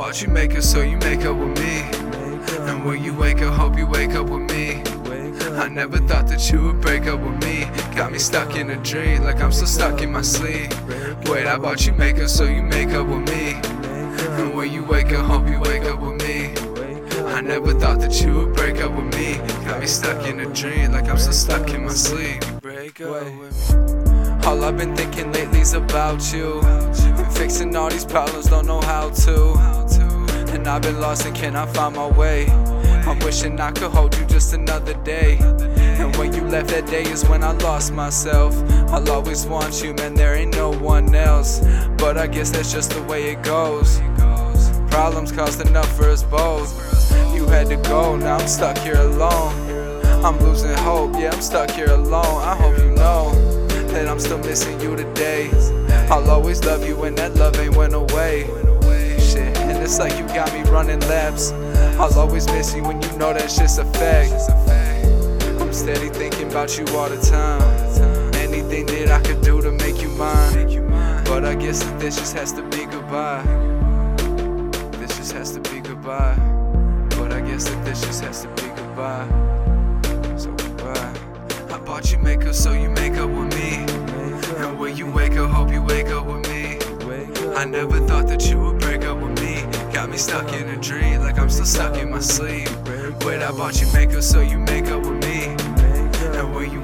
bought you makeup so you make up with me. And when you wake up, hope you wake up with me. I never thought that you would break up with me. Got me stuck in a dream, like I'm still stuck in my sleep. Wait, I bought you makeup so you make up with me. And when you wake up, hope you wake up with me. I never thought that you would break up with me. Got me stuck in a dream, like I'm still stuck in my sleep. Break up with me. All I've been thinking lately's about you. Fixing all these problems, don't know how to. And I've been lost and cannot find my way. I'm wishing I could hold you just another day. And when you left that day is when I lost myself. I'll always want you, man, there ain't no one else. But I guess that's just the way it goes. Problems caused enough for us both. You had to go, now I'm stuck here alone. I'm losing hope, yeah, I'm stuck here alone. I hope you know that I'm still missing you today. I'll always love you when that love ain't went away. Shit, and it's like you got me running laps. I'll always miss you when you know that's just a fact. I'm steady thinking about you all the time. Anything that I could do to make you mine. But I guess that this just has to be goodbye. This just has to be goodbye. But I guess that this just has to be goodbye. So goodbye. I bought you makeup so you make up with me. And when you wake up, hope you I never thought that you would break up with me. Got me stuck in a dream, like I'm still stuck in my sleep. Wait, I bought you makeup so you make up with me. And when you